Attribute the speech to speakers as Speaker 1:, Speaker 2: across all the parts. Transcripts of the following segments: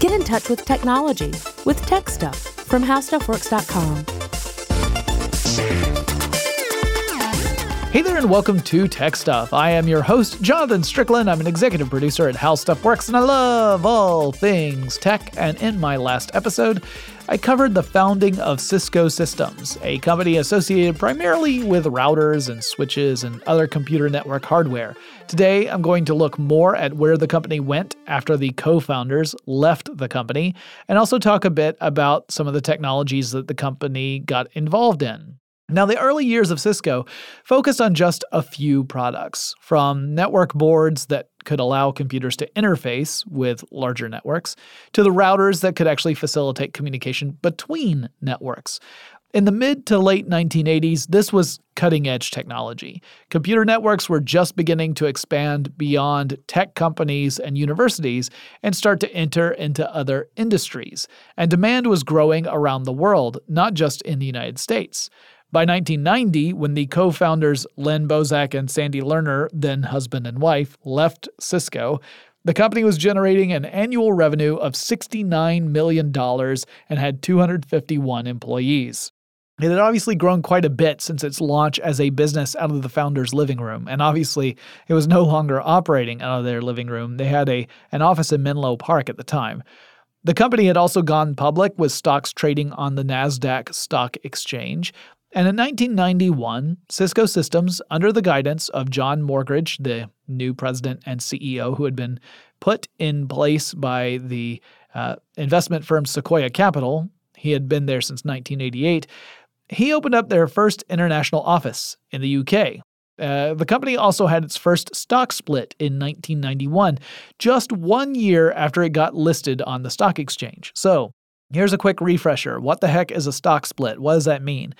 Speaker 1: Get in touch with technology with Tech Stuff from HowStuffWorks.com.
Speaker 2: Hey there, and welcome to Tech Stuff. I am your host, Jonathan Strickland. I'm an executive producer at How Stuff Works, and I love all things tech. And in my last episode, I covered the founding of Cisco Systems, a company associated primarily with routers and switches and other computer network hardware. Today, I'm going to look more at where the company went after the co founders left the company, and also talk a bit about some of the technologies that the company got involved in. Now, the early years of Cisco focused on just a few products, from network boards that could allow computers to interface with larger networks, to the routers that could actually facilitate communication between networks. In the mid to late 1980s, this was cutting edge technology. Computer networks were just beginning to expand beyond tech companies and universities and start to enter into other industries. And demand was growing around the world, not just in the United States. By 1990, when the co founders Len Bosack and Sandy Lerner, then husband and wife, left Cisco, the company was generating an annual revenue of $69 million and had 251 employees. It had obviously grown quite a bit since its launch as a business out of the founder's living room, and obviously it was no longer operating out of their living room. They had a an office in Menlo Park at the time. The company had also gone public with stocks trading on the Nasdaq Stock Exchange, and in 1991, Cisco Systems, under the guidance of John Morgridge, the new president and CEO who had been put in place by the uh, investment firm Sequoia Capital, he had been there since 1988, he opened up their first international office in the UK. Uh, the company also had its first stock split in 1991, just one year after it got listed on the stock exchange. So, Here's a quick refresher. What the heck is a stock split? What does that mean?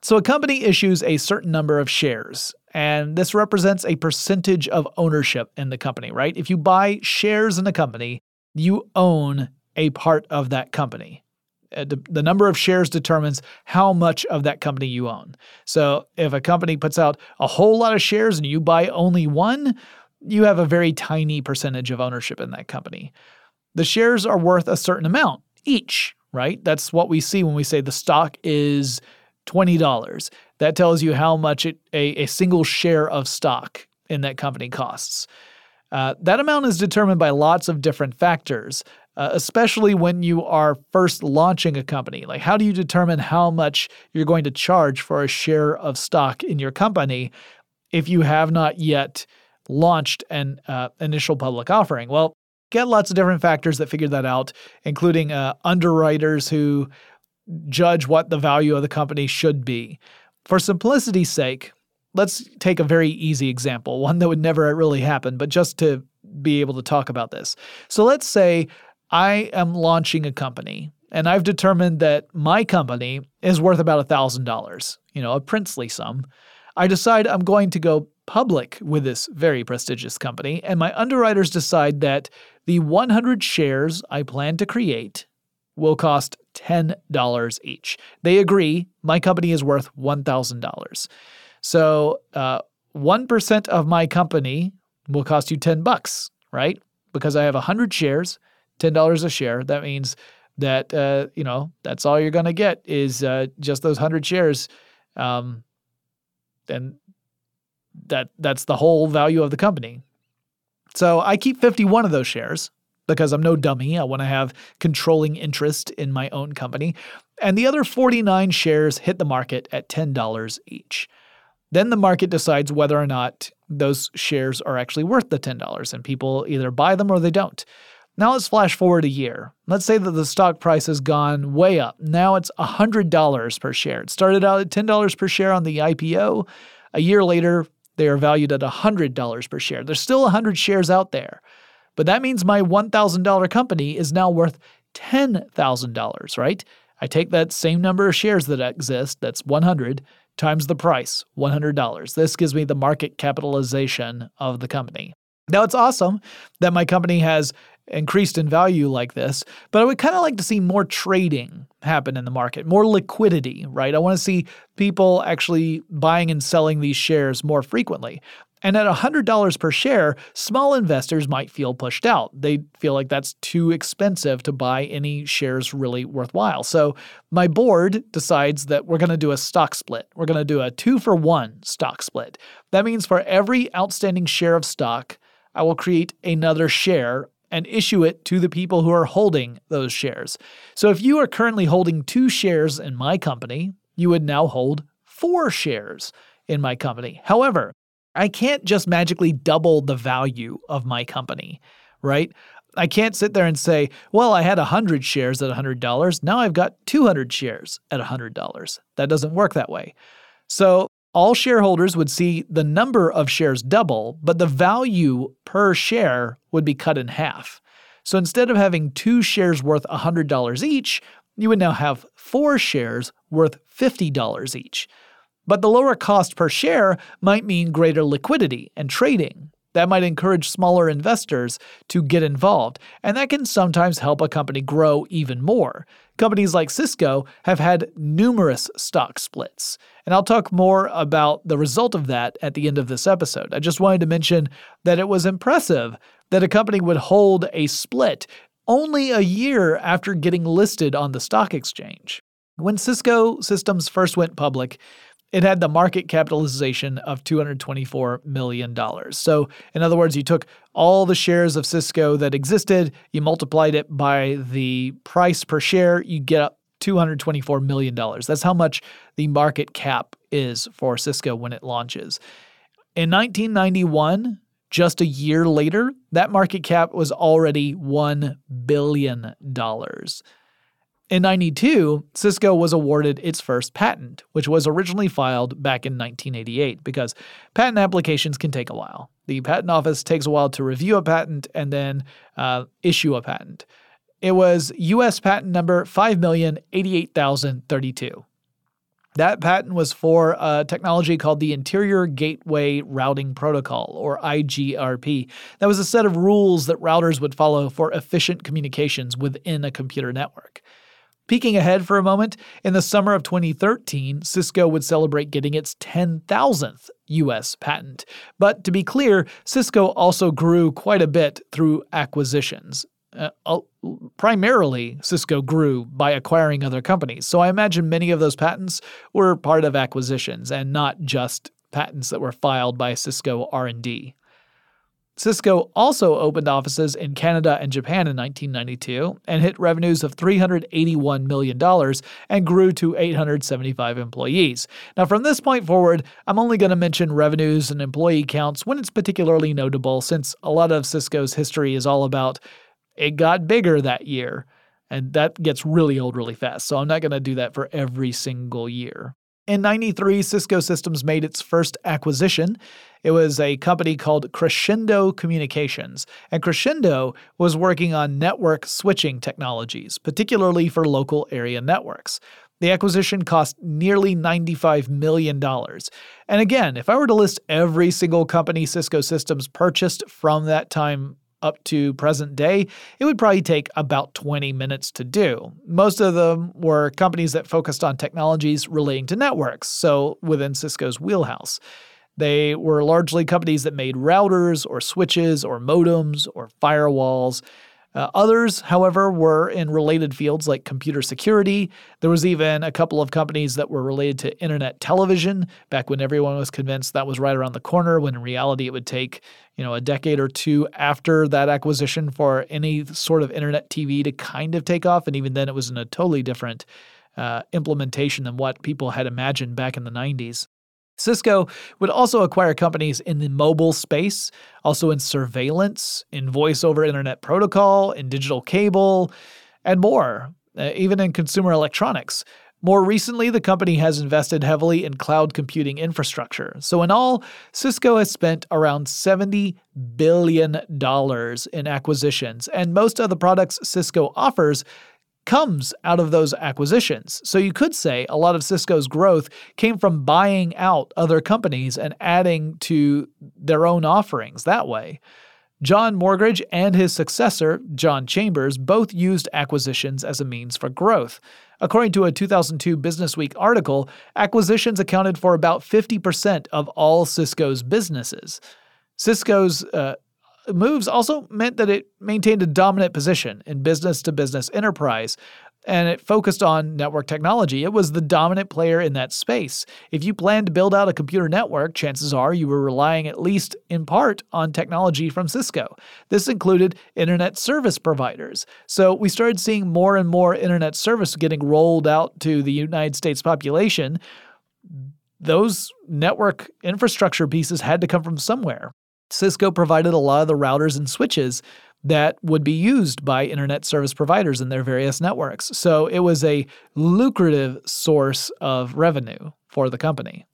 Speaker 2: So, a company issues a certain number of shares, and this represents a percentage of ownership in the company, right? If you buy shares in a company, you own a part of that company. Uh, the number of shares determines how much of that company you own. So, if a company puts out a whole lot of shares and you buy only one, you have a very tiny percentage of ownership in that company. The shares are worth a certain amount each, right? That's what we see when we say the stock is $20. That tells you how much it, a, a single share of stock in that company costs. Uh, that amount is determined by lots of different factors, uh, especially when you are first launching a company. Like, how do you determine how much you're going to charge for a share of stock in your company if you have not yet launched an uh, initial public offering? Well, get lots of different factors that figure that out, including uh, underwriters who judge what the value of the company should be. For simplicity's sake, let's take a very easy example, one that would never really happen, but just to be able to talk about this. So let's say I am launching a company and I've determined that my company is worth about $1,000, you know, a princely sum. I decide I'm going to go public with this very prestigious company, and my underwriters decide that the 100 shares I plan to create will cost $10 each. They agree my company is worth $1,000. So uh, 1% of my company will cost you 10 bucks, right? Because I have 100 shares, $10 a share. That means that, uh, you know, that's all you're going to get is uh, just those 100 shares. Um, and that that's the whole value of the company. So I keep 51 of those shares because I'm no dummy. I want to have controlling interest in my own company. And the other 49 shares hit the market at $10 each. Then the market decides whether or not those shares are actually worth the $10, and people either buy them or they don't. Now let's flash forward a year. Let's say that the stock price has gone way up. Now it's $100 per share. It started out at $10 per share on the IPO. A year later, they are valued at $100 per share. There's still 100 shares out there. But that means my $1,000 company is now worth $10,000, right? I take that same number of shares that exist, that's 100, times the price, $100. This gives me the market capitalization of the company. Now, it's awesome that my company has increased in value like this, but I would kind of like to see more trading happen in the market, more liquidity, right? I want to see people actually buying and selling these shares more frequently. And at $100 per share, small investors might feel pushed out. They feel like that's too expensive to buy any shares really worthwhile. So my board decides that we're going to do a stock split. We're going to do a two for one stock split. That means for every outstanding share of stock, I will create another share and issue it to the people who are holding those shares. So if you are currently holding two shares in my company, you would now hold four shares in my company. However, I can't just magically double the value of my company, right? I can't sit there and say, well, I had 100 shares at $100. Now I've got 200 shares at $100. That doesn't work that way. So all shareholders would see the number of shares double, but the value per share would be cut in half. So instead of having two shares worth $100 each, you would now have four shares worth $50 each. But the lower cost per share might mean greater liquidity and trading. That might encourage smaller investors to get involved, and that can sometimes help a company grow even more. Companies like Cisco have had numerous stock splits, and I'll talk more about the result of that at the end of this episode. I just wanted to mention that it was impressive that a company would hold a split only a year after getting listed on the stock exchange. When Cisco Systems first went public, it had the market capitalization of $224 million. So, in other words, you took all the shares of Cisco that existed, you multiplied it by the price per share, you get up $224 million. That's how much the market cap is for Cisco when it launches. In 1991, just a year later, that market cap was already $1 billion. In 92, Cisco was awarded its first patent, which was originally filed back in 1988 because patent applications can take a while. The patent office takes a while to review a patent and then uh, issue a patent. It was US patent number 5,088,032. That patent was for a technology called the Interior Gateway Routing Protocol, or IGRP. That was a set of rules that routers would follow for efficient communications within a computer network. Peeking ahead for a moment, in the summer of 2013, Cisco would celebrate getting its 10,000th US patent. But to be clear, Cisco also grew quite a bit through acquisitions. Uh, primarily, Cisco grew by acquiring other companies. So I imagine many of those patents were part of acquisitions and not just patents that were filed by Cisco R&D. Cisco also opened offices in Canada and Japan in 1992 and hit revenues of $381 million and grew to 875 employees. Now, from this point forward, I'm only going to mention revenues and employee counts when it's particularly notable, since a lot of Cisco's history is all about it got bigger that year. And that gets really old really fast. So I'm not going to do that for every single year. In 93, Cisco Systems made its first acquisition. It was a company called Crescendo Communications, and Crescendo was working on network switching technologies, particularly for local area networks. The acquisition cost nearly $95 million. And again, if I were to list every single company Cisco Systems purchased from that time up to present day, it would probably take about 20 minutes to do. Most of them were companies that focused on technologies relating to networks, so within Cisco's wheelhouse. They were largely companies that made routers or switches or modems or firewalls. Uh, others, however, were in related fields like computer security. There was even a couple of companies that were related to internet television back when everyone was convinced that was right around the corner, when in reality it would take, you know, a decade or two after that acquisition for any sort of internet TV to kind of take off. And even then, it was in a totally different uh, implementation than what people had imagined back in the 90s. Cisco would also acquire companies in the mobile space, also in surveillance, in voice over internet protocol, in digital cable, and more, uh, even in consumer electronics. More recently, the company has invested heavily in cloud computing infrastructure. So, in all, Cisco has spent around $70 billion in acquisitions, and most of the products Cisco offers comes out of those acquisitions. So you could say a lot of Cisco's growth came from buying out other companies and adding to their own offerings that way. John Morgridge and his successor, John Chambers, both used acquisitions as a means for growth. According to a 2002 Businessweek article, acquisitions accounted for about 50% of all Cisco's businesses. Cisco's uh, moves also meant that it maintained a dominant position in business to business enterprise, and it focused on network technology. It was the dominant player in that space. If you planned to build out a computer network, chances are you were relying at least in part on technology from Cisco. This included internet service providers. So we started seeing more and more internet service getting rolled out to the United States population. Those network infrastructure pieces had to come from somewhere. Cisco provided a lot of the routers and switches that would be used by internet service providers in their various networks. So it was a lucrative source of revenue for the company.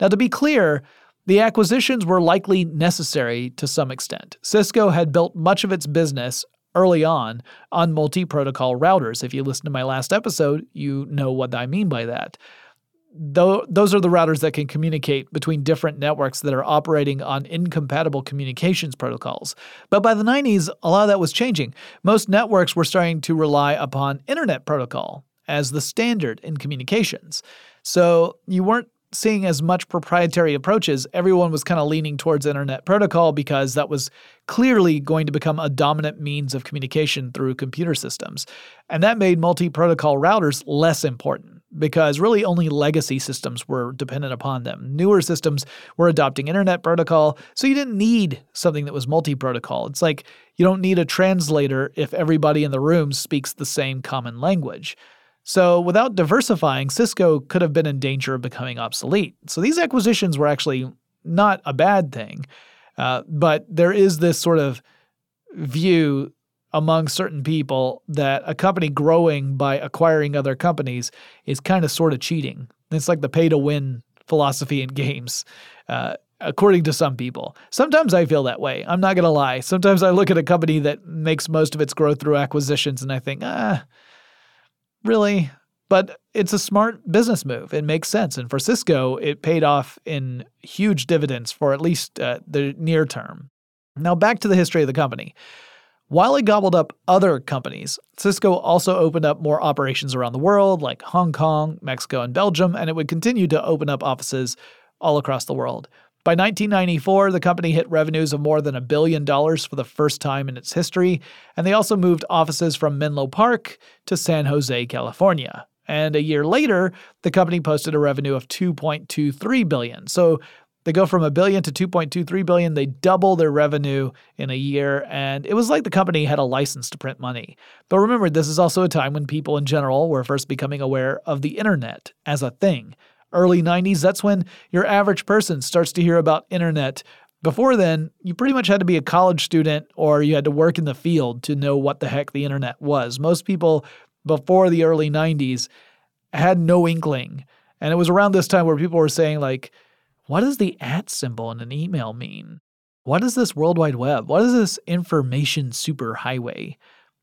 Speaker 2: Now, to be clear, the acquisitions were likely necessary to some extent. Cisco had built much of its business early on on multi protocol routers. If you listen to my last episode, you know what I mean by that those are the routers that can communicate between different networks that are operating on incompatible communications protocols. But by the 90s, a lot of that was changing. Most networks were starting to rely upon Internet Protocol as the standard in communications. So you weren't seeing as much proprietary approaches. Everyone was kind of leaning towards Internet Protocol because that was clearly going to become a dominant means of communication through computer systems. And that made multi protocol routers less important because really only legacy systems were dependent upon them. Newer systems were adopting Internet Protocol, so you didn't need something that was multi protocol. It's like you don't need a translator if everybody in the room speaks the same common language. So, without diversifying, Cisco could have been in danger of becoming obsolete. So, these acquisitions were actually not a bad thing. Uh, but there is this sort of view among certain people that a company growing by acquiring other companies is kind of sort of cheating. It's like the pay to win philosophy in games, uh, according to some people. Sometimes I feel that way. I'm not going to lie. Sometimes I look at a company that makes most of its growth through acquisitions and I think, ah, really? But it's a smart business move. It makes sense. And for Cisco, it paid off in huge dividends for at least uh, the near term. Now, back to the history of the company. While it gobbled up other companies, Cisco also opened up more operations around the world, like Hong Kong, Mexico, and Belgium, and it would continue to open up offices all across the world. By 1994, the company hit revenues of more than a billion dollars for the first time in its history, and they also moved offices from Menlo Park to San Jose, California. And a year later, the company posted a revenue of 2.23 billion. So they go from a billion to 2.23 billion. They double their revenue in a year, and it was like the company had a license to print money. But remember, this is also a time when people in general were first becoming aware of the internet as a thing. Early 90s, that's when your average person starts to hear about internet. Before then, you pretty much had to be a college student or you had to work in the field to know what the heck the internet was. Most people before the early 90s had no inkling. And it was around this time where people were saying, like, what does the at symbol in an email mean? What is this World Wide Web? What is this information superhighway?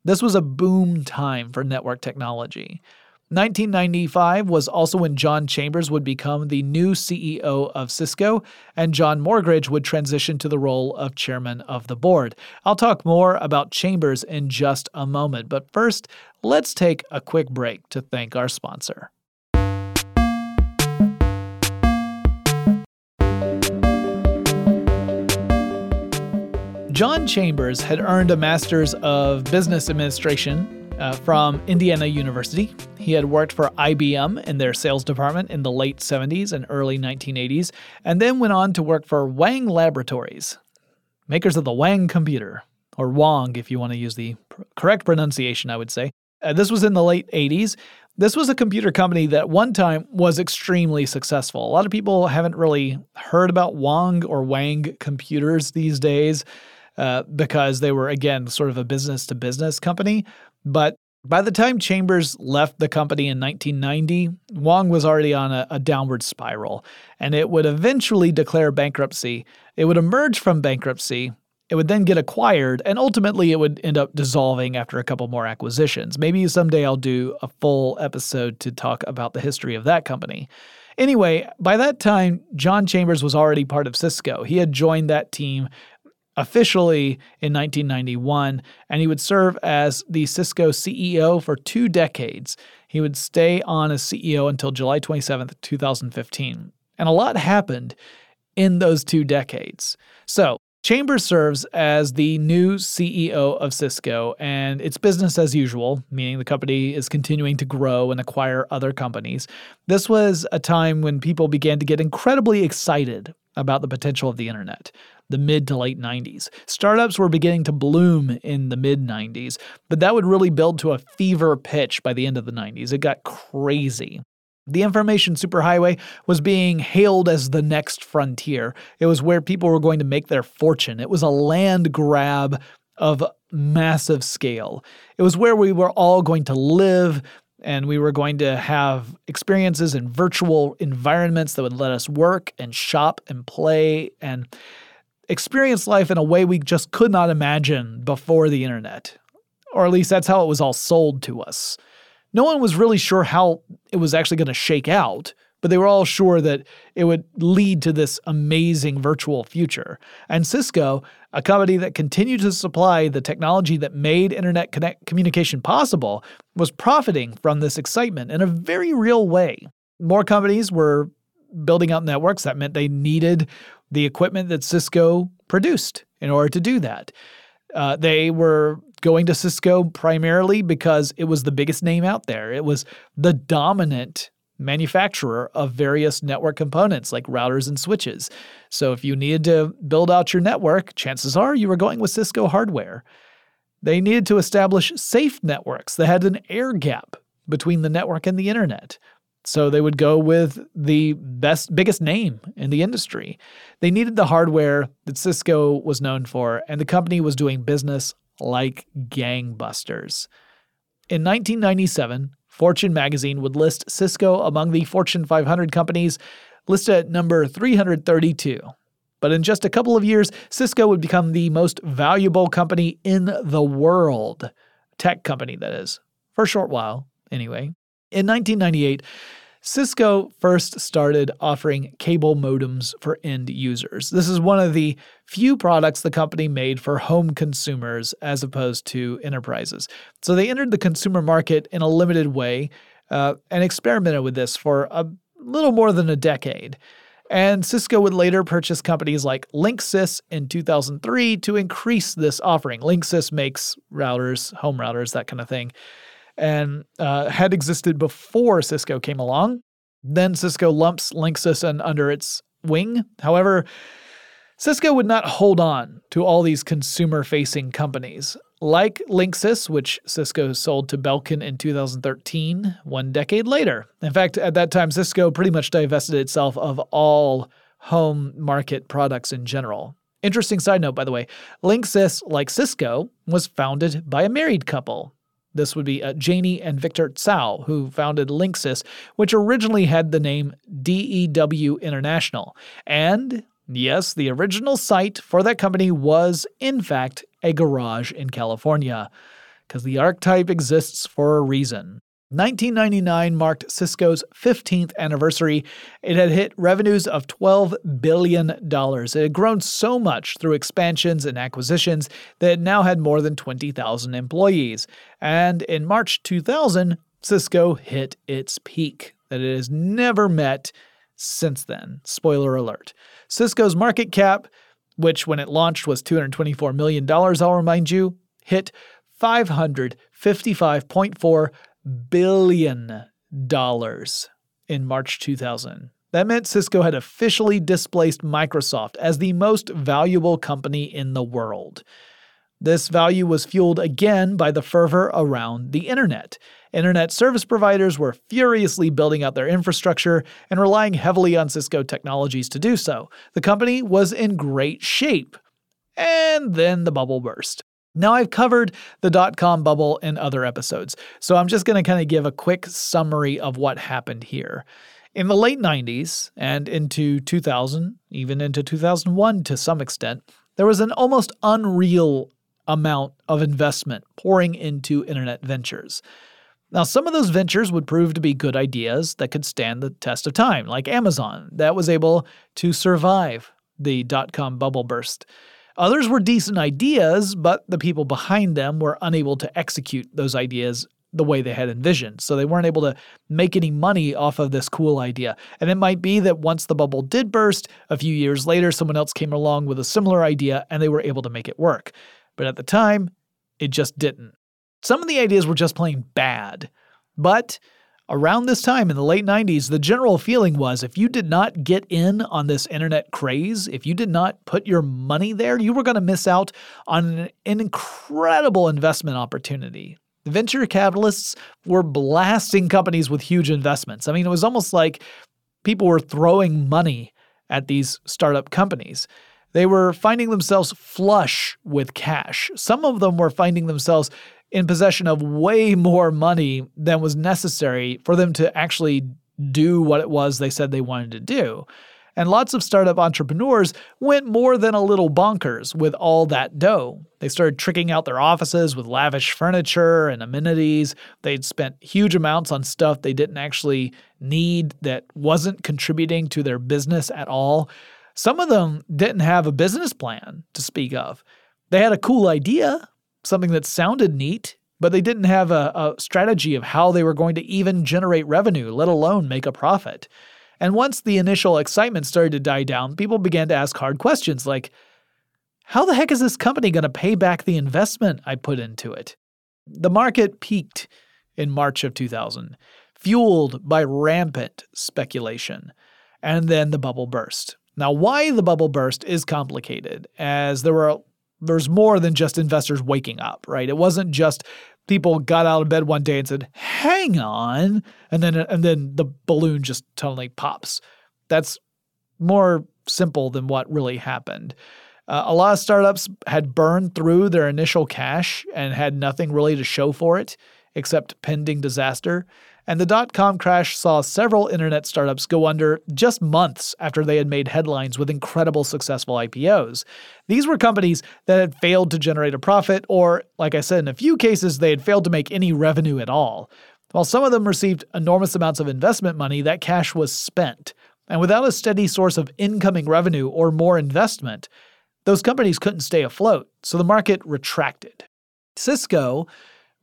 Speaker 2: This was a boom time for network technology. 1995 was also when John Chambers would become the new CEO of Cisco, and John Morgridge would transition to the role of chairman of the board. I'll talk more about Chambers in just a moment, but first, let's take a quick break to thank our sponsor. John Chambers had earned a Master's of Business Administration uh, from Indiana University. He had worked for IBM in their sales department in the late 70s and early 1980s, and then went on to work for Wang Laboratories, makers of the Wang computer, or Wong if you want to use the pr- correct pronunciation, I would say. Uh, this was in the late 80s. This was a computer company that one time was extremely successful. A lot of people haven't really heard about Wong or Wang computers these days uh, because they were, again, sort of a business to business company. But by the time Chambers left the company in 1990, Wong was already on a, a, downward spiral, and it would eventually declare bankruptcy. It would emerge from bankruptcy. It would then get acquired, and ultimately it would end up dissolving after a couple more acquisitions. Maybe someday I'll do a full episode to talk about the history of that company. Anyway, by that time, John Chambers was already part of Cisco. He had joined that team officially in 1991, and he would serve as the Cisco CEO for two decades. He would stay on as CEO until July 27, 2015. And a lot happened in those two decades. So, Chambers serves as the new CEO of Cisco, and it's business as usual, meaning the company is continuing to grow and acquire other companies. This was a time when people began to get incredibly excited about the potential of the internet, the mid to late 90s. Startups were beginning to bloom in the mid 90s, but that would really build to a fever pitch by the end of the 90s. It got crazy. The information superhighway was being hailed as the next frontier. It was where people were going to make their fortune. It was a land grab of massive scale. It was where we were all going to live and we were going to have experiences in virtual environments that would let us work and shop and play and experience life in a way we just could not imagine before the internet. Or at least that's how it was all sold to us. No one was really sure how it was actually going to shake out, but they were all sure that it would lead to this amazing virtual future. And Cisco, a company that continued to supply the technology that made internet connect- communication possible, was profiting from this excitement in a very real way. More companies were building out networks. That meant they needed the equipment that Cisco produced in order to do that. Uh, they were going to Cisco primarily because it was the biggest name out there. It was the dominant manufacturer of various network components like routers and switches. So if you needed to build out your network, chances are you were going with Cisco hardware. They needed to establish safe networks that had an air gap between the network and the internet. So they would go with the best, biggest name in the industry. They needed the hardware that Cisco was known for, and the company was doing business like gangbusters. In 1997, Fortune magazine would list Cisco among the Fortune 500 companies, listed at number 332. But in just a couple of years, Cisco would become the most valuable company in the world. Tech company, that is. For a short while, anyway. In 1998, Cisco first started offering cable modems for end users. This is one of the few products the company made for home consumers as opposed to enterprises. So they entered the consumer market in a limited way uh, and experimented with this for a little more than a decade. And Cisco would later purchase companies like Linksys in 2003 to increase this offering. Linksys makes routers, home routers, that kind of thing and uh, had existed before Cisco came along. Then Cisco lumps Linksys under its wing. However, Cisco would not hold on to all these consumer facing companies. Like Linksys, which Cisco sold to Belkin in 2013, one decade later. In fact, at that time, Cisco pretty much divested itself of all home market products in general. Interesting side note, by the way Linksys, like Cisco, was founded by a married couple. This would be uh, Janie and Victor Tsao, who founded Linksys, which originally had the name DEW International. And yes, the original site for that company was, in fact, a garage in California, because the archetype exists for a reason. 1999 marked Cisco's 15th anniversary. It had hit revenues of $12 billion. It had grown so much through expansions and acquisitions that it now had more than 20,000 employees. And in March 2000, Cisco hit its peak that it has never met since then. Spoiler alert. Cisco's market cap, which when it launched was $224 million, I'll remind you, hit 555.4 billion dollars in March 2000. That meant Cisco had officially displaced Microsoft as the most valuable company in the world. This value was fueled again by the fervor around the internet. Internet service providers were furiously building out their infrastructure and relying heavily on Cisco technologies to do so. The company was in great shape. And then the bubble burst. Now, I've covered the dot com bubble in other episodes, so I'm just going to kind of give a quick summary of what happened here. In the late 90s and into 2000, even into 2001 to some extent, there was an almost unreal amount of investment pouring into internet ventures. Now, some of those ventures would prove to be good ideas that could stand the test of time, like Amazon, that was able to survive the dot com bubble burst. Others were decent ideas, but the people behind them were unable to execute those ideas the way they had envisioned. So they weren't able to make any money off of this cool idea. And it might be that once the bubble did burst, a few years later, someone else came along with a similar idea and they were able to make it work. But at the time, it just didn't. Some of the ideas were just plain bad. But around this time in the late 90s, the general feeling was if you did not get in on this internet craze, if you did not put your money there, you were going to miss out on an incredible investment opportunity. Venture capitalists were blasting companies with huge investments. I mean, it was almost like people were throwing money at these startup companies. They were finding themselves flush with cash. Some of them were finding themselves in possession of way more money than was necessary for them to actually do what it was they said they wanted to do. And lots of startup entrepreneurs went more than a little bonkers with all that dough. They started tricking out their offices with lavish furniture and amenities. They'd spent huge amounts on stuff they didn't actually need that wasn't contributing to their business at all. Some of them didn't have a business plan to speak of. They had a cool idea, something that sounded neat, but they didn't have a, a, strategy of how they were going to even generate revenue, let alone make a profit. And once the initial excitement started to die down, people began to ask hard questions like, how the heck is this company going to pay back the investment I put into it? The market peaked in March of 2000, fueled by rampant speculation, and then the bubble burst. Now, why the bubble burst is complicated, as there were there's more than just investors waking up, right? It wasn't just people got out of bed one day and said, "Hang on," and then and then the balloon just suddenly pops. That's more simple than what really happened. Uh, a lot of startups had burned through their initial cash and had nothing really to show for it except pending disaster and the dot com crash saw several internet startups go under just months after they had made headlines with incredible successful IPOs. These were companies that had failed to generate a profit, or, like I said, in a few cases, they had failed to make any revenue at all. While some of them received enormous amounts of investment money, that cash was spent. And without a steady source of incoming revenue or more investment, those companies couldn't stay afloat, so the market retracted. Cisco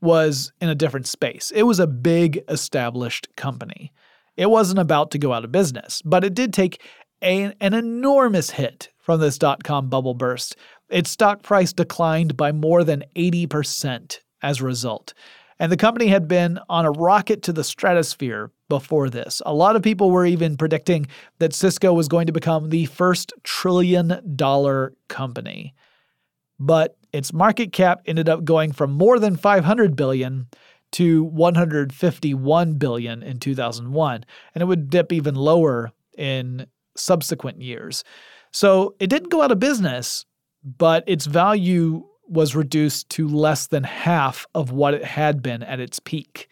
Speaker 2: was in a different space. It was a big established company. It wasn't about to go out of business, but it did take a, an enormous hit from this dot com bubble burst. Its stock price declined by more than 80% as a result. And the company had been on a rocket to the stratosphere before this. A lot of people were even predicting that Cisco was going to become the first trillion dollar company. But its market cap ended up going from more than 500 billion to 151 billion in 2001, and it would dip even lower in subsequent years. So it didn't go out of business, but its value was reduced to less than half of what it had been at its peak.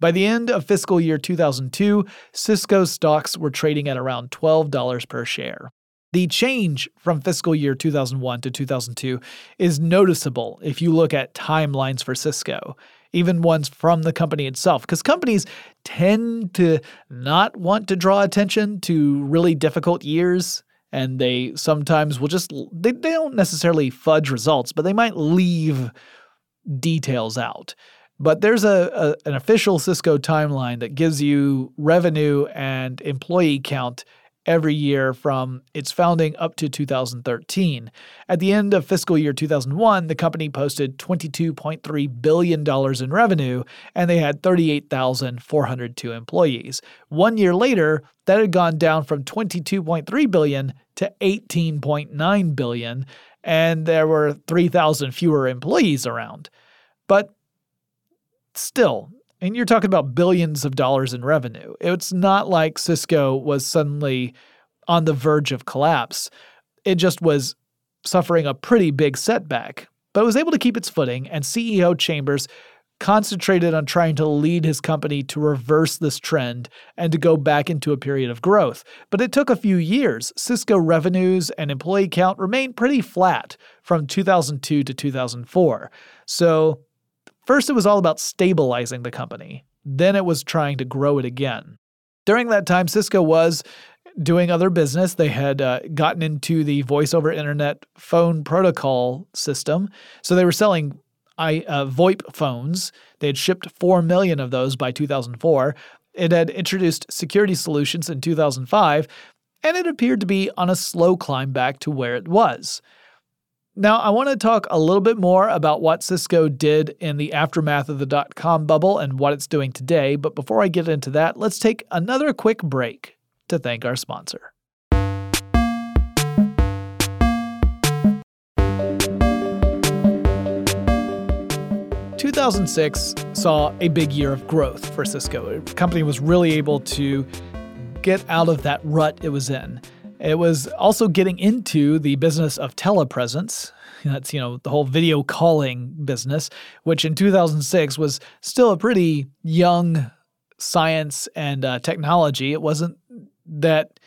Speaker 2: By the end of fiscal year 2002, Cisco stocks were trading at around $12 per share. The change from fiscal year 2001 to 2002 is noticeable if you look at timelines for Cisco, even ones from the company itself, because companies tend to not want to draw attention to really difficult years. And they sometimes will just, they, they don't necessarily fudge results, but they might leave details out. But there's a, a, an official Cisco timeline that gives you revenue and employee count every year from its founding up to 2013. At the end of fiscal year 2001, the company posted $22.3 billion in revenue and they had 38,402 employees. One year later, that had gone down from 22.3 billion to 18.9 billion and there were 3,000 fewer employees around. But still, and you're talking about billions of dollars in revenue. It's not like Cisco was suddenly on the verge of collapse. It just was suffering a pretty big setback, but it was able to keep its footing, and CEO Chambers concentrated on trying to lead his company to reverse this trend and to go back into a period of growth. But it took a few years. Cisco revenues and employee count remained pretty flat from 2002 to 2004. So First, it was all about stabilizing the company. Then it was trying to grow it again. During that time, Cisco was doing other business. They had uh, gotten into the voice over internet phone protocol system. So they were selling I, uh, VoIP phones. They had shipped 4 million of those by 2004. It had introduced security solutions in 2005, and it appeared to be on a slow climb back to where it was. Now, I want to talk a little bit more about what Cisco did in the aftermath of the dot com bubble and what it's doing today. But before I get into that, let's take another quick break to thank our sponsor. Two thousand six saw a big year of growth for Cisco. The company was really able to get out of that rut it was in. It was also getting into the business of telepresence. That's, you know, the whole video calling business, which in 2006 was still a pretty young science and uh, technology. It wasn't that,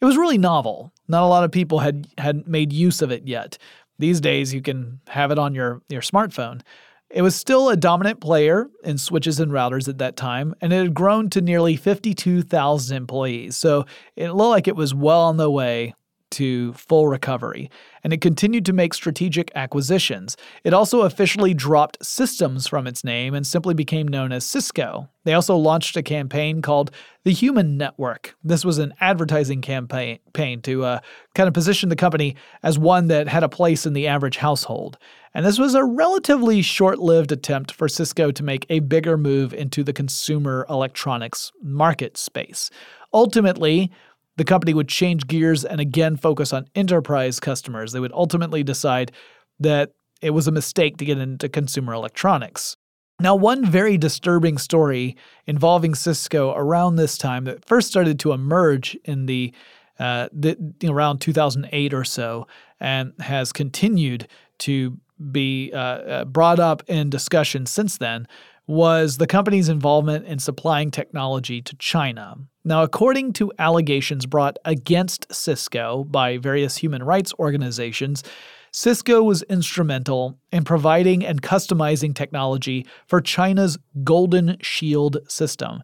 Speaker 2: it was really novel. Not a lot of people had, had made use of it yet. These days, you can have it on your, your smartphone. It was still a dominant player in switches and routers at that time, and it had grown to nearly 52,000 employees. So it looked like it was well on the way to full recovery, and it continued to make strategic acquisitions. It also officially dropped systems from its name and simply became known as Cisco. They also launched a campaign called the Human Network. This was an advertising campaign to uh, kind of position the company as one that had a place in the average household. And this was a relatively short lived attempt for Cisco to make a bigger move into the consumer electronics market space. Ultimately, the company would change gears and again focus on enterprise customers. They would ultimately decide that it was a mistake to get into consumer electronics. Now, one very disturbing story involving Cisco around this time that first started to emerge in the, uh, the around 2008 or so and has continued to be uh, uh, brought up in discussion since then was the company's involvement in supplying technology to China. Now, according to allegations brought against Cisco by various human rights organizations, Cisco was instrumental in providing and customizing technology for China's Golden Shield system.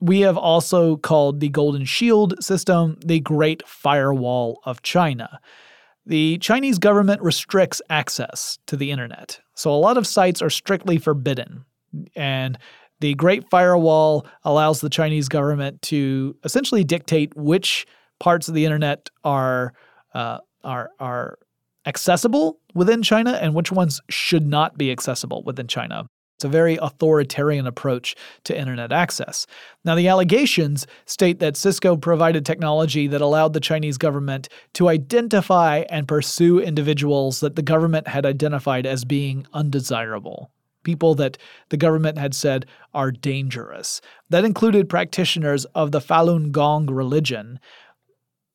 Speaker 2: We have also called the Golden Shield system the Great Firewall of China. The Chinese government restricts access to the internet, so a lot of sites are strictly forbidden. And the Great Firewall allows the Chinese government to essentially dictate which parts of the internet are uh, are are accessible within China and which ones should not be accessible within China. It's a very authoritarian approach to internet access. Now, the allegations state that Cisco provided technology that allowed the Chinese government to identify and pursue individuals that the government had identified as being undesirable people that the government had said are dangerous. That included practitioners of the Falun Gong religion.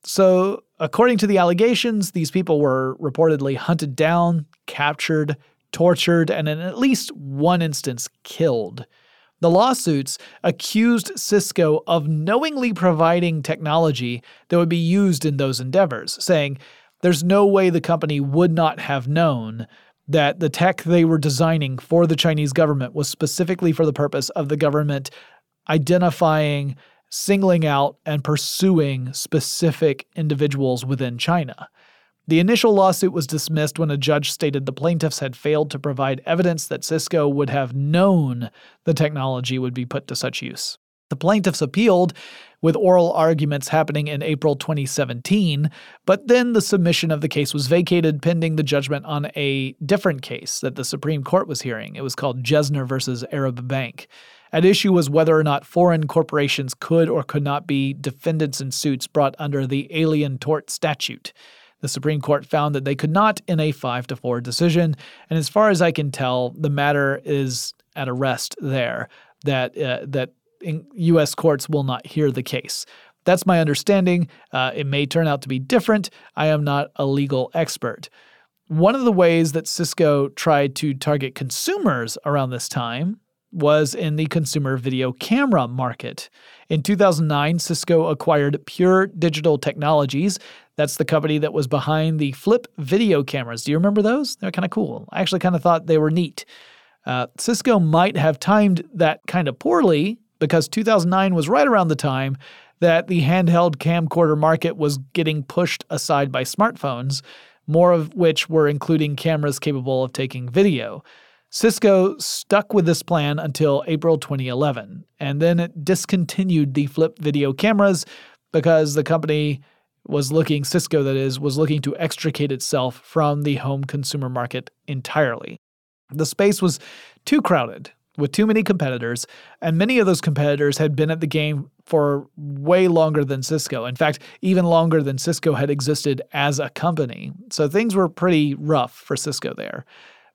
Speaker 2: So, according to the allegations, these people were reportedly hunted down, captured, tortured, and in at least one instance, killed. The lawsuits accused Cisco of knowingly providing technology that would be used in those endeavors, saying, There's no way the company would not have known that the tech they were designing for the Chinese government was specifically for the purpose of the government identifying, singling out, and pursuing specific individuals within China. The initial lawsuit was dismissed when a judge stated the plaintiffs had failed to provide evidence that Cisco would have known the technology would be put to such use. The plaintiffs appealed, with oral arguments happening in April 2017, but then the submission of the case was vacated pending the judgment on a different case that the Supreme Court was hearing. It was called Jesner versus Arab Bank. At issue was whether or not foreign corporations could or could not be defendants in suits brought under the Alien Tort Statute. The Supreme Court found that they could not in a 5 to 4 decision, and as far as I can tell, the matter is at a rest there. That uh, that U.S. courts will not hear the case. That's my understanding. Uh, it may turn out to be different. I am not a legal expert. One of the ways that Cisco tried to target consumers around this time was in the consumer video camera market. In 2009, Cisco acquired Pure Digital Technologies. That's the company that was behind the flip video cameras. Do you remember those? They're kind of cool. I actually kind of thought they were neat. Uh, Cisco might have timed that kind of poorly because 2009 was right around the time that the handheld camcorder market was getting pushed aside by smartphones, more of which were including cameras capable of taking video. Cisco stuck with this plan until April 2011, and then it discontinued the flip video cameras because the company was looking, Cisco that is, was looking to extricate itself from the home consumer market entirely. The space was too crowded with too many competitors, and many of those competitors had been at the game for way longer than Cisco. In fact, even longer than Cisco had existed as a company. So things were pretty rough for Cisco there.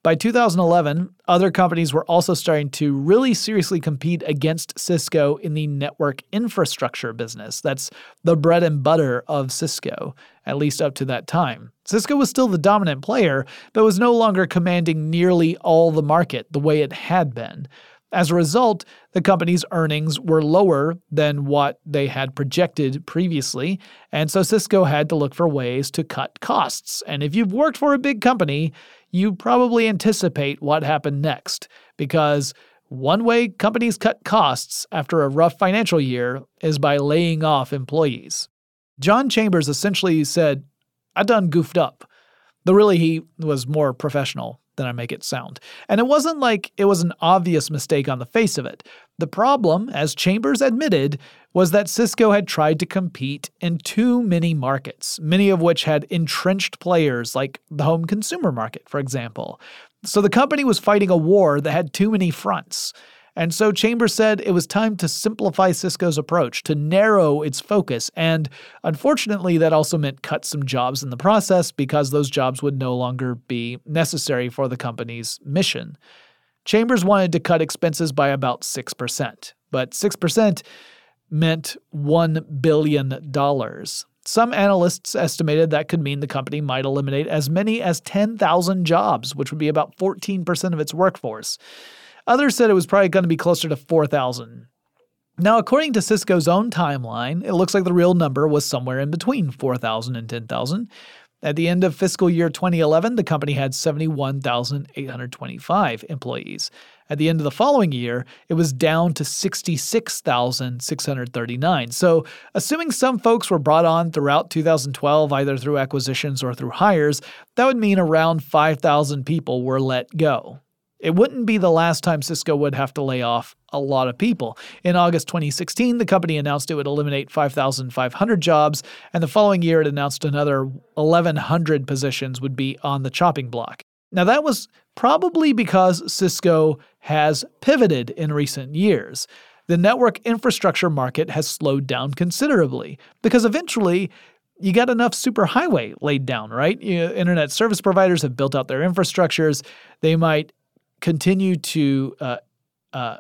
Speaker 2: By 2011, other companies were also starting to really seriously compete against Cisco in the network infrastructure business. That's the bread and butter of Cisco, at least up to that time. Cisco was still the dominant player, but was no longer commanding nearly all the market the way it had been. As a result, the company's earnings were lower than what they had projected previously, and so Cisco had to look for ways to cut costs. And if you've worked for a big company, you probably anticipate what happened next, because one way companies cut costs after a rough financial year is by laying off employees. John Chambers essentially said, I done goofed up. Though really he was more professional than I make it sound. And it wasn't like it was an obvious mistake on the face of it. The problem, as Chambers admitted, was that Cisco had tried to compete in too many markets, many of which had entrenched players like the home consumer market, for example. So the company was fighting a war that had too many fronts. And so Chambers said it was time to simplify Cisco's approach, to narrow its focus. And unfortunately, that also meant cut some jobs in the process because those jobs would no longer be necessary for the company's mission. Chambers wanted to cut expenses by about 6%, but 6% meant $1 billion. Some analysts estimated that could mean the company might eliminate as many as 10,000 jobs, which would be about 14% of its workforce. Others said it was probably going to be closer to 4,000. Now, according to Cisco's own timeline, it looks like the real number was somewhere in between 4,000 and 10,000. At the end of fiscal year 2011, the company had 71,825 employees. At the end of the following year, it was down to 66,639. So, assuming some folks were brought on throughout 2012, either through acquisitions or through hires, that would mean around 5,000 people were let go. It wouldn't be the last time Cisco would have to lay off a lot of people. In August 2016, the company announced it would eliminate 5,500 jobs, and the following year it announced another 1,100 positions would be on the chopping block. Now, that was probably because Cisco has pivoted in recent years. The network infrastructure market has slowed down considerably because eventually you got enough superhighway laid down, right? You internet service providers have built out their infrastructures. They might continue to uh, uh,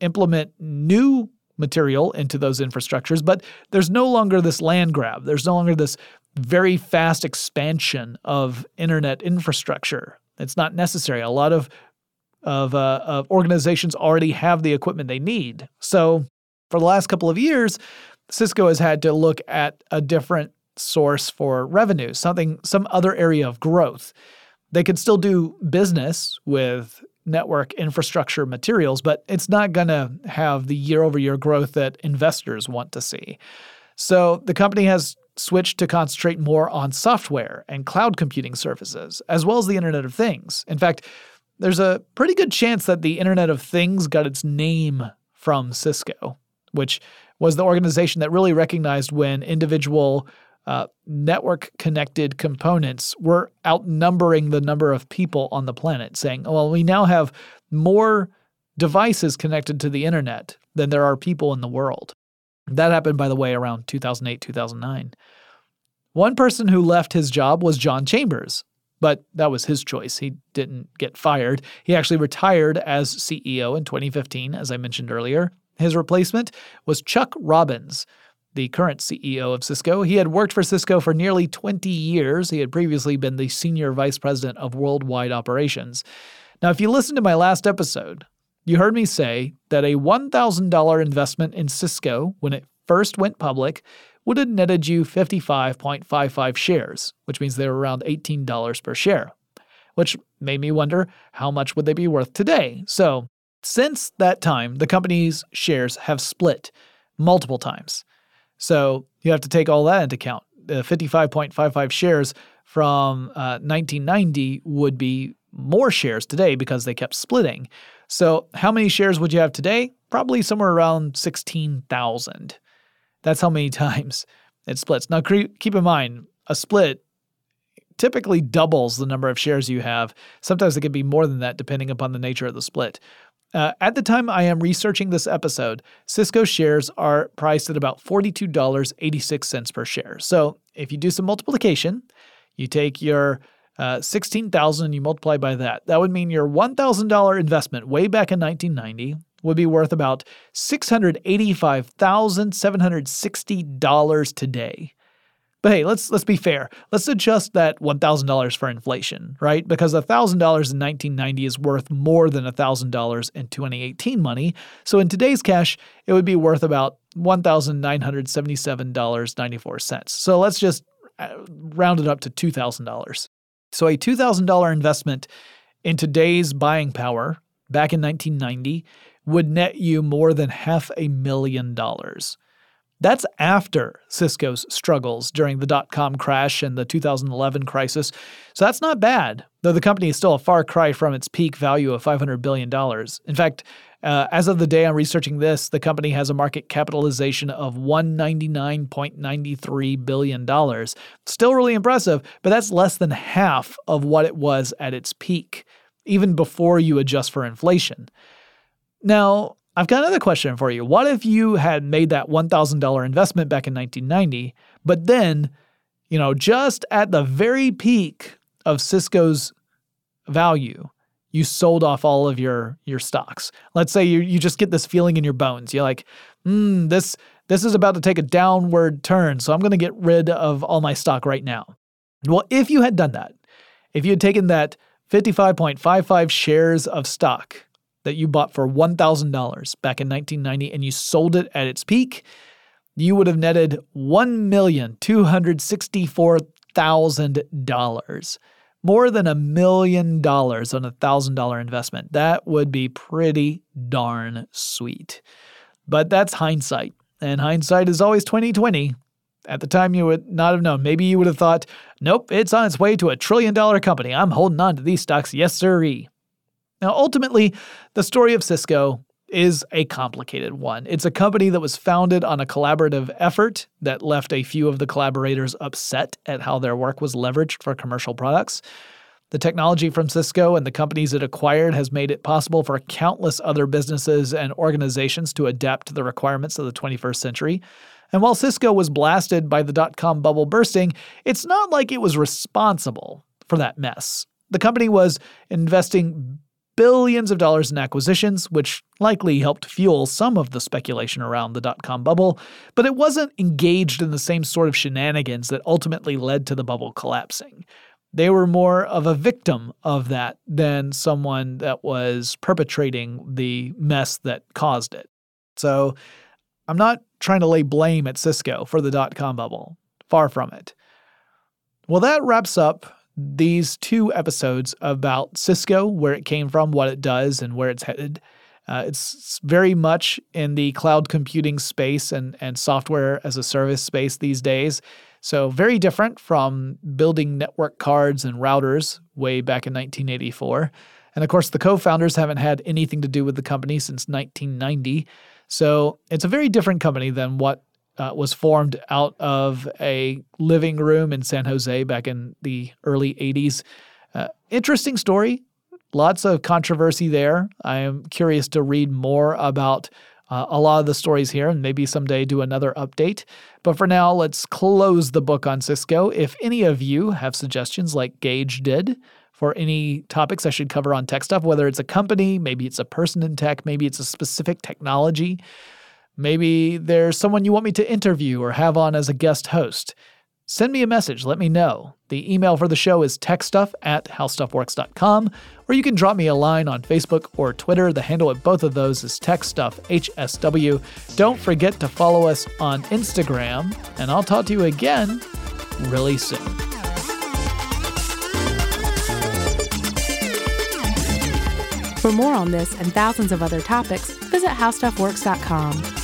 Speaker 2: implement new material into those infrastructures, but there's no longer this land grab. There's no longer this very fast expansion of internet infrastructure. It's not necessary. A lot of of, uh, of organizations already have the equipment they need. So, for the last couple of years, Cisco has had to look at a different source for revenue, something, some other area of growth. They could still do business with network infrastructure materials, but it's not going to have the year over year growth that investors want to see. So the company has switched to concentrate more on software and cloud computing services, as well as the Internet of Things. In fact, there's a pretty good chance that the Internet of Things got its name from Cisco, which was the organization that really recognized when individual uh, network connected components were outnumbering the number of people on the planet, saying, oh, well, we now have more devices connected to the internet than there are people in the world. That happened, by the way, around 2008, 2009. One person who left his job was John Chambers, but that was his choice. He didn't get fired. He actually retired as CEO in 2015, as I mentioned earlier. His replacement was Chuck Robbins, the current CEO of Cisco. He had worked for Cisco for nearly 20 years. He had previously been the senior vice president of worldwide operations. Now, if you listened to my last episode, you heard me say that a $1,000 investment in Cisco when it first went public would have netted you 55.55 shares, which means they were around $18 per share, which made me wonder how much would they be worth today. So, since that time, the company's shares have split multiple times. So you have to take all that into account. The 55.55 shares from uh, 1990 would be more shares today because they kept splitting. So, how many shares would you have today? Probably somewhere around 16,000. That's how many times it splits. Now, keep in mind, a split typically doubles the number of shares you have. Sometimes it can be more than that, depending upon the nature of the split. Uh, at the time I am researching this episode, Cisco shares are priced at about $42.86 per share. So if you do some multiplication, you take your uh, 16,000 and you multiply by that. That would mean your $1,000 investment way back in 1990 would be worth about $685,760 today. But hey, let's let's be fair. Let's adjust that $1,000 for inflation, right? Because $1,000 in 1990 is worth more than $1,000 in 2018 money. So in today's cash, it would be worth about $1,977.94. So let's just uh, round it up to $2,000. So a $2,000 investment in today's buying power back in 1990 would net you more than half a million dollars. That's after Cisco's struggles during the dot com crash and the 2011 crisis. So that's not bad, though the company is still a far cry from its peak value of $500 billion. In fact, uh, as of the day I'm researching this, the company has a market capitalization of $199.93 billion. Still really impressive, but that's less than half of what it was at its peak, even before you adjust for inflation. Now, I've got another question for you. What if you had made that $1,000 investment back in 1990, but then, you know, just at the very peak of Cisco's value, you sold off all of your your stocks. Let's say you you just get this feeling in your bones. You're like, hmm, this this is about to take a downward turn, so I'm going to get rid of all my stock right now. Well, if you had done that, if you had taken that 55.55 shares of stock that you bought for $1,000 back in 1990 and you sold it at its peak, you would have netted $1,264,000. More than a million dollars on a $1,000 investment. That would be pretty darn sweet. But that's hindsight. And hindsight is always 2020. At the time, you would not have known. Maybe you would have thought, nope, it's on its way to a trillion dollar company. I'm holding on to these stocks. Yes, sirree. Now, ultimately, the story of Cisco is a complicated one. It's a company that was founded on a collaborative effort that left a few of the collaborators upset at how their work was leveraged for commercial products. The technology from Cisco and the companies it acquired has made it possible for countless other businesses and organizations to adapt to the requirements of the 21st century. And while Cisco was blasted by the dot com bubble bursting, it's not like it was responsible for that mess. The company was investing billions of dollars in acquisitions, which likely helped fuel some of the speculation around the dot com bubble, but it wasn't engaged in the same sort of shenanigans that ultimately led to the bubble collapsing. They were more of a victim of that than someone that was perpetrating the mess that caused it. So I'm not trying to lay blame at Cisco for the dot com bubble. Far from it. Well, that wraps up these two episodes about Cisco, where it came from, what it does, and where it's headed. Uh, it's very much in the cloud computing space and, and software as a service space these days. So, very different from building network cards and routers way back in 1984. And of course, the co founders haven't had anything to do with the company since 1990. So, it's a very different company than what uh, was formed out of a living room in San Jose back in the early 80s. Uh, interesting story. Lots of controversy there. I am curious to read more about uh, a lot of the stories here and maybe someday do another update. But for now, let's close the book on Cisco. If any of you have suggestions like Gage did, for any topics I should cover on tech stuff, whether it's a company, maybe it's a person in tech, maybe it's a specific technology, Maybe there's someone you want me to interview or have on as a guest host. Send me a message, let me know. The email for the show is techstuff at howstuffworks.com, or you can drop me a line on Facebook or Twitter. The handle at both of those is techstuff, HSW. Don't forget to follow us on Instagram, and I'll talk to you again really soon.
Speaker 1: For more on this and thousands of other topics, visit howstuffworks.com.